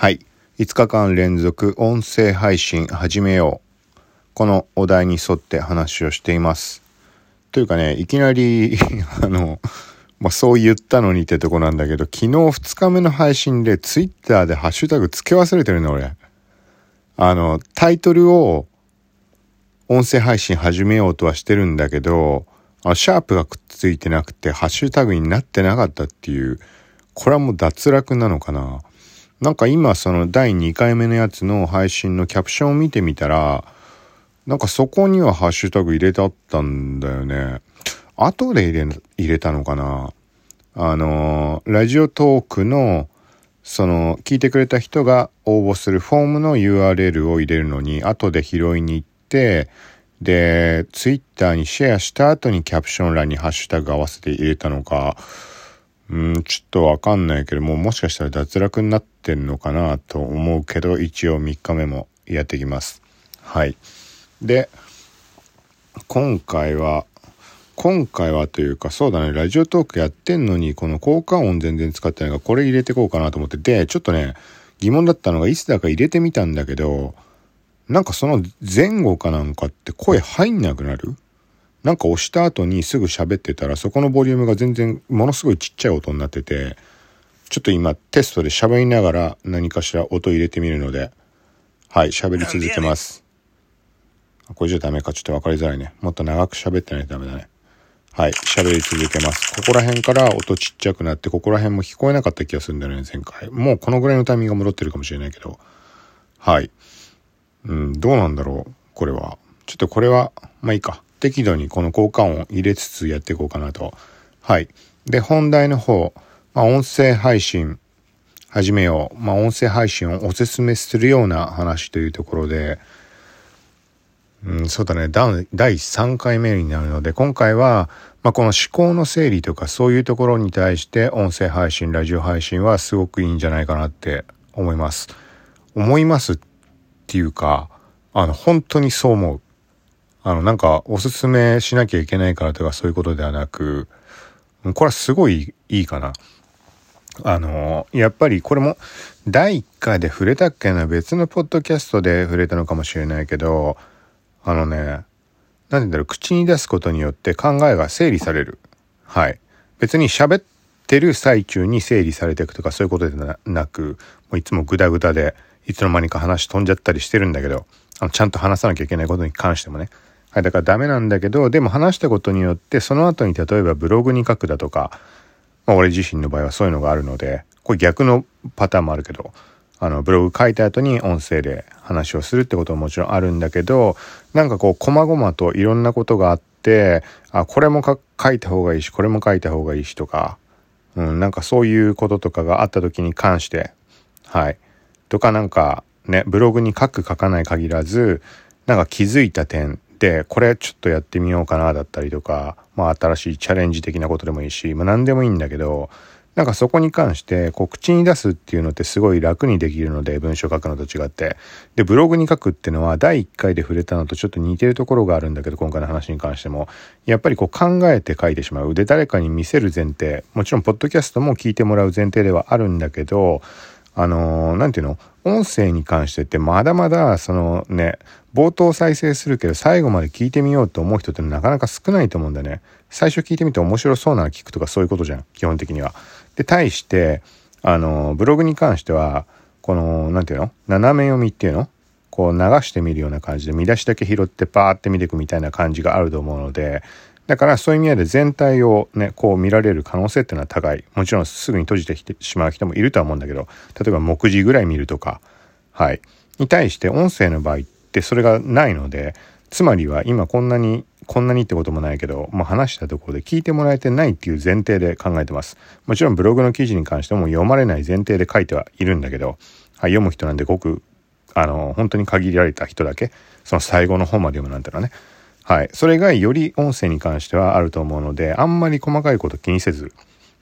はい。5日間連続音声配信始めよう。このお題に沿って話をしています。というかね、いきなり、あの、まあ、そう言ったのにってとこなんだけど、昨日2日目の配信で Twitter でハッシュタグ付け忘れてるの俺。あの、タイトルを音声配信始めようとはしてるんだけど、あシャープがくっついてなくて、ハッシュタグになってなかったっていう、これはもう脱落なのかな。なんか今その第2回目のやつの配信のキャプションを見てみたら、なんかそこにはハッシュタグ入れてあったんだよね。後で入れ、入れたのかな。あの、ラジオトークの、その、聞いてくれた人が応募するフォームの URL を入れるのに、後で拾いに行って、で、ツイッターにシェアした後にキャプション欄にハッシュタグ合わせて入れたのか、うん、ちょっとわかんないけども、もしかしたら脱落になってんのかなと思うけど、一応3日目もやってきます。はい。で、今回は、今回はというか、そうだね、ラジオトークやってんのに、この効果音全然使ってないから、これ入れてこうかなと思って、で、ちょっとね、疑問だったのが、いつだか入れてみたんだけど、なんかその前後かなんかって声入んなくなる？なんか押した後にすぐ喋ってたら、そこのボリュームが全然ものすごいちっちゃい音になってて、ちょっと今テストで喋りながら何かしら音入れてみるので、はい、喋り続けます。あこれじゃダメか、ちょっと分かりづらいね。もっと長く喋ってないとダメだね。はい、喋り続けます。ここら辺から音ちっちゃくなって、ここら辺も聞こえなかった気がするんだよね、前回。もうこのぐらいのタイミングが戻ってるかもしれないけど。はい。うん、どうなんだろう、これは。ちょっとこれは、まあいいか。適度にこの効果音入れつつやっていこうかなと。はい。で、本題の方、まあ音声配信始めよう。まあ音声配信をおすすめするような話というところで、うん、そうだね。第3回目になるので、今回は、まあ、この思考の整理とかそういうところに対して音声配信、ラジオ配信はすごくいいんじゃないかなって思います。思いますっていうか、あの、本当にそう思う。あの、なんか、おすすめしなきゃいけないからとかそういうことではなく、これはすごいいいかな。あの、やっぱりこれも、第1回で触れたっけな、別のポッドキャストで触れたのかもしれないけど、あのね、なんて言うんだろう、口に出すことによって考えが整理される。はい。別に喋ってる最中に整理されていくとかそういうことでななく、もういつもグダグダで、いつの間にか話飛んじゃったりしてるんだけど、あのちゃんと話さなきゃいけないことに関してもね。はい、だからダメなんだけど、でも話したことによって、その後に例えばブログに書くだとか、まあ俺自身の場合はそういうのがあるので、これ逆のパターンもあるけど、あの、ブログ書いた後に音声で話をするってことももちろんあるんだけど、なんかこう、細々といろんなことがあって、あ、これも書いた方がいいし、これも書いた方がいいしとか、うん、なんかそういうこととかがあった時に関して、はい。とかなんかね、ブログに書く書かない限らず、なんか気づいた点で、これちょっとやってみようかなだったりとか、まあ新しいチャレンジ的なことでもいいし、まあ何でもいいんだけど、なんかそこに関して、こう口に出すっていうのってすごい楽にできるので、文章書くのと違って。で、ブログに書くっていうのは、第1回で触れたのとちょっと似てるところがあるんだけど、今回の話に関しても。やっぱりこう考えて書いてしまう。で、誰かに見せる前提。もちろん、ポッドキャストも聞いてもらう前提ではあるんだけど、あのーなんていうの？音声に関してってまだまだ、そのね、冒頭再生するけど最後まで聞いてみようと思う人ってなかなか少ないと思うんだね。最初聞いてみて面白そうなら聞くとかそういうことじゃん、基本的には。で、対して、あの、ブログに関しては、この、なんていうの？斜め読みっていうの？こう流してみるような感じで見出しだけ拾ってパーって見ていくみたいな感じがあると思うので、だからそういう意味合いで全体をね、こう見られる可能性っていうのは高い。もちろんすぐに閉じてきてしまう人もいるとは思うんだけど、例えば目次ぐらい見るとか、はい。に対して音声の場合ってそれがないので、つまりは今こんなに、こんなにってこともないけど、まあ、話したところで聞いてもらえてないっていう前提で考えてます。もちろんブログの記事に関しても読まれない前提で書いてはいるんだけど、はい、読む人なんでごく、あの、本当に限られた人だけ、その最後の方まで読むなんてのはね。はい。それがより音声に関してはあると思うので、あんまり細かいこと気にせず、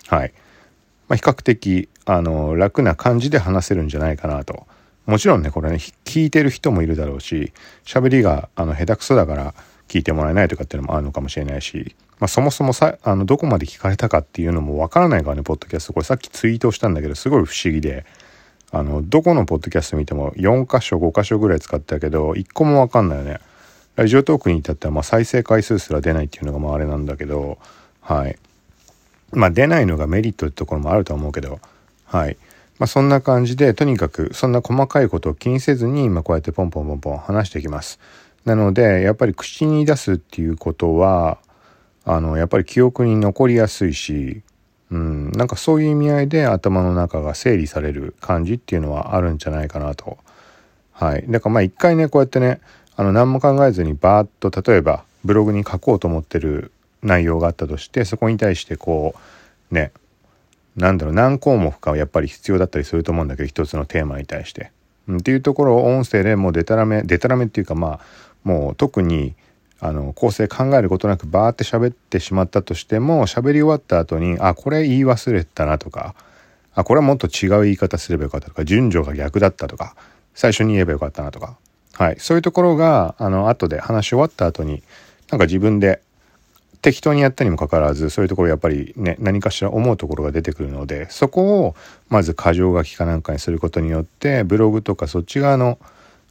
はい。まあ、比較的、あの、楽な感じで話せるんじゃないかなと。もちろんね、これね、聞いてる人もいるだろうし、喋りが、あの、下手くそだから聞いてもらえないとかっていうのもあるのかもしれないし、まあ、そもそもさ、あの、どこまで聞かれたかっていうのもわからないからね、ポッドキャスト。これさっきツイートしたんだけど、すごい不思議で、あの、どこのポッドキャスト見ても4箇所、5箇所ぐらい使ったけど、1個もわかんないよね。ラジオトークに至っては、ま、再生回数すら出ないっていうのがまああれなんだけど、はい。まあ、出ないのがメリットってところもあると思うけど、はい。まあ、そんな感じで、とにかくそんな細かいことを気にせずに、今こうやってポンポンポンポン話していきます。なので、やっぱり口に出すっていうことは、あの、やっぱり記憶に残りやすいし、うん、なんかそういう意味合いで頭の中が整理される感じっていうのはあるんじゃないかなと。はい。だからまあ一回ね、こうやってね、あの何も考えずにバーッと例えばブログに書こうと思ってる内容があったとしてそこに対してこうねなんだろう何項目かはやっぱり必要だったりすると思うんだけど一つのテーマに対して。っていうところを音声でもうデタラメデタラメっていうかまあもう特にあの構成考えることなくバーって喋ってしまったとしても喋り終わった後にあこれ言い忘れたなとかあこれはもっと違う言い方すればよかったとか順序が逆だったとか最初に言えばよかったなとかはい。そういうところが、あの、後で話し終わった後に、なんか自分で適当にやったにもかかわらず、そういうところやっぱりね、何かしら思うところが出てくるので、そこをまず箇条書きかなんかにすることによって、ブログとかそっち側の、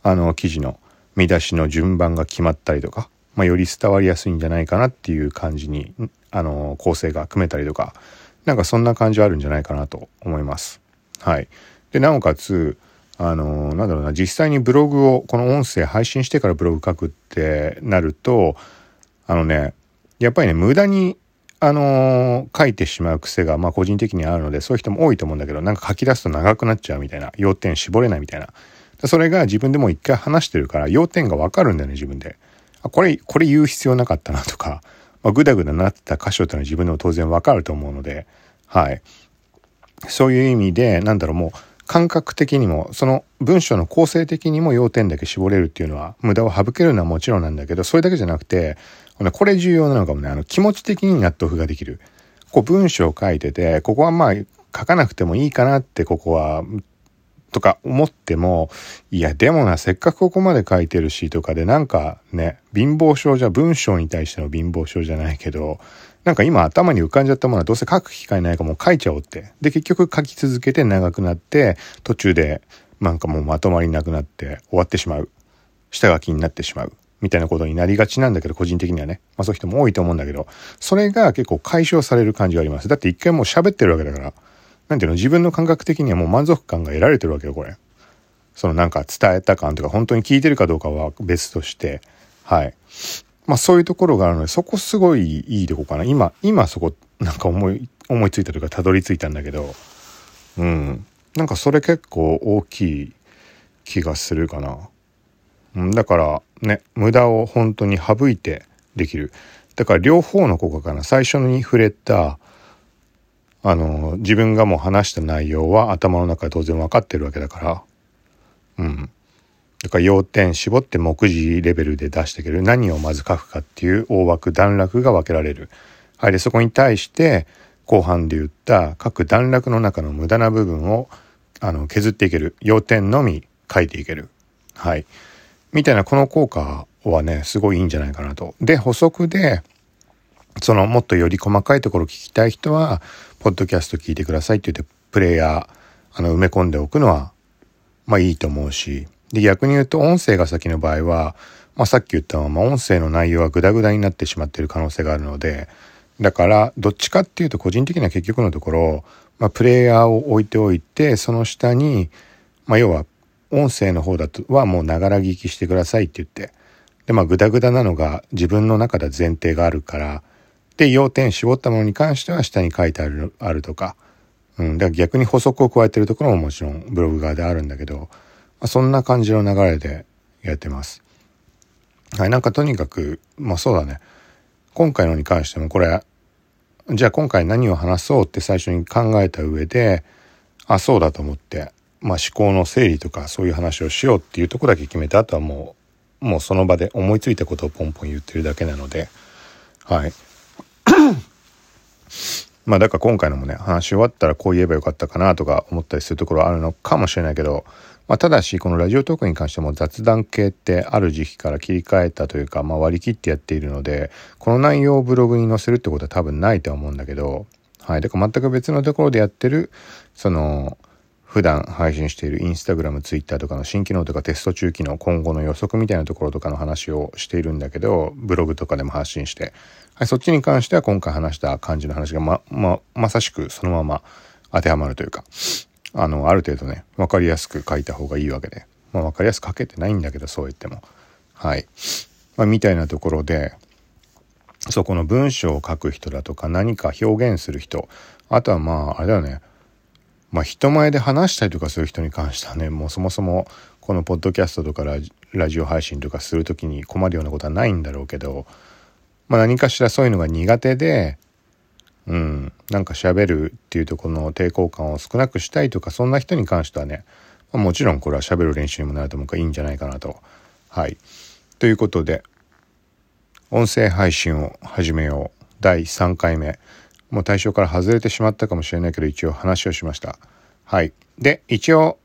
あの、記事の見出しの順番が決まったりとか、まあ、より伝わりやすいんじゃないかなっていう感じに、あの、構成が組めたりとか、なんかそんな感じはあるんじゃないかなと思います。はい。で、なおかつ、あのなんだろうな実際にブログをこの音声配信してからブログ書くってなるとあのねやっぱりね無駄にあの書いてしまう癖がまあ個人的にあるのでそういう人も多いと思うんだけどなんか書き出すと長くなっちゃうみたいな要点絞れないみたいな。それが自分でも一回話してるから要点がわかるんだよね自分で。あこれこれ言う必要なかったなとか、まあ、グダグダなってた箇所っていうのは自分でも当然わかると思うのではい。そういう意味でなんだろうもう感覚的にもその文章の構成的にも要点だけ絞れるっていうのは無駄を省けるのはもちろんなんだけどそれだけじゃなくてこれ重要なのかもねあの気持ち的に納得ができる。こう文章を書いててここはまあ書かなくてもいいかなってここはとか思ってもいやでもなせっかくここまで書いてるしとかでなんかね貧乏症じゃ文章に対しての貧乏症じゃないけどなんか今頭に浮かんじゃったものはどうせ書く機会ないかもう書いちゃおうって。で、結局書き続けて長くなって、途中でなんかもうまとまりなくなって終わってしまう。下書きになってしまう。みたいなことになりがちなんだけど、個人的にはね。まあそういう人も多いと思うんだけど、それが結構解消される感じがあります。だって一回もう喋ってるわけだから、なんていうの、自分の感覚的にはもう満足感が得られてるわけよ、これ。そのなんか伝えた感とか、本当に聞いてるかどうかは別として、はい。まあそういうところがあるので、そこすごいいいとこかな。今、今そこなんか思い、思いついたというかたどり着いたんだけど、うん。なんかそれ結構大きい気がするかな。うん、だからね、無駄を本当に省いてできる。だから両方の効果かな。最初に触れた、あの、自分がもう話した内容は頭の中で当然分かってるわけだから、うん。だから要点絞って目次レベルで出していける何をまず書くかっていう大枠段落が分けられる。はい、でそこに対して後半で言った各段落の中の無駄な部分をあの削っていける要点のみ書いていける。はい。みたいなこの効果はねすごいいいんじゃないかなと。で補足でそのもっとより細かいところ聞きたい人はポッドキャスト聞いてくださいって言ってプレイヤーあの埋め込んでおくのはまあいいと思うしで、逆に言うと音声が先の場合は、まあ、さっき言ったまま音声の内容はグダグダになってしまっている可能性があるので、だから、どっちかっていうと個人的には結局のところ、まあ、プレイヤーを置いておいて、その下に、まあ、要は、音声の方だとはもうながら聞きしてくださいって言って、で、まあ、グダグダなのが自分の中で前提があるから、で、要点絞ったものに関しては下に書いてある、あるとか、うん、だから逆に補足を加えてるところももちろんブログ側であるんだけど、あ、そんな感じの流れでやってます。はい、なんかとにかく、まあそうだね。今回のに関してもこれ、じゃあ今回何を話そうって最初に考えた上で、あ、そうだと思って、まあ思考の整理とかそういう話をしようっていうとこだけ決めて、あとはもう、もうその場で思いついたことをポンポン言ってるだけなので、はい。まあだから今回のもね、話し終わったらこう言えばよかったかなとか思ったりするところあるのかもしれないけど、まあ、ただしこのラジオトークに関しても雑談系ってある時期から切り替えたというか、まあ、割り切ってやっているのでこの内容をブログに載せるってことは多分ないとは思うんだけど、はい、だから全く別のところでやってるその普段配信しているインスタグラム、ツイッターとかの新機能とかテスト中機能、今後の予測みたいなところとかの話をしているんだけど、ブログとかでも発信して、はい、そっちに関しては今回話した感じの話がま、ま、まさしくそのまま当てはまるというか、あの、ある程度ね、わかりやすく書いた方がいいわけで、まあわかりやすく書けてないんだけど、そう言っても。はい。まあ、みたいなところで、そこの文章を書く人だとか何か表現する人、あとはまあ、あれだよね、まあ人前で話したりとかする人に関してはね、もうそもそもこのポッドキャストとかラジオ配信とかする時に困るようなことはないんだろうけど、まあ何かしらそういうのが苦手で、うん、なんか喋るっていうとこの抵抗感を少なくしたいとか、そんな人に関してはね、まあ、もちろんこれは喋る練習にもなると思うからいいんじゃないかなと。はい。ということで、音声配信を始めよう。第3回目。もう対象から外れてしまったかもしれないけど、一応話をしました。はい。で、一応、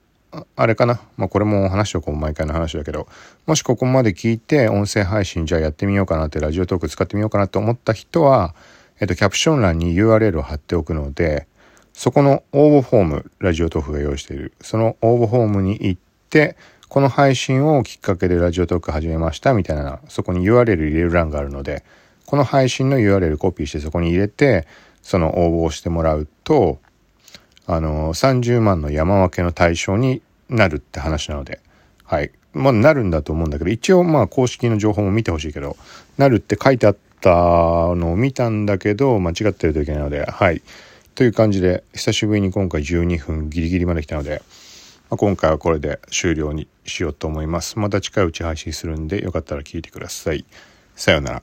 あれかな。まあ、これも話しておこう。毎回の話だけど、もしここまで聞いて、音声配信じゃあやってみようかなって、ラジオトーク使ってみようかなと思った人は、えっと、キャプション欄に URL を貼っておくので、そこの応募フォーム、ラジオトークが用意している、その応募フォームに行って、この配信をきっかけでラジオトーク始めましたみたいな、そこに URL 入れる欄があるので、この配信の URL コピーしてそこに入れて、その応募をしてもらうと、あの、30万の山分けの対象になるって話なので、はい。まあ、なるんだと思うんだけど、一応まあ公式の情報も見てほしいけど、なるって書いてあったのを見たんだけど、間違ってるといけないので、はい。という感じで、久しぶりに今回12分ギリギリまで来たので、まあ、今回はこれで終了にしようと思います。また近いうち配信するんで、よかったら聞いてください。さようなら。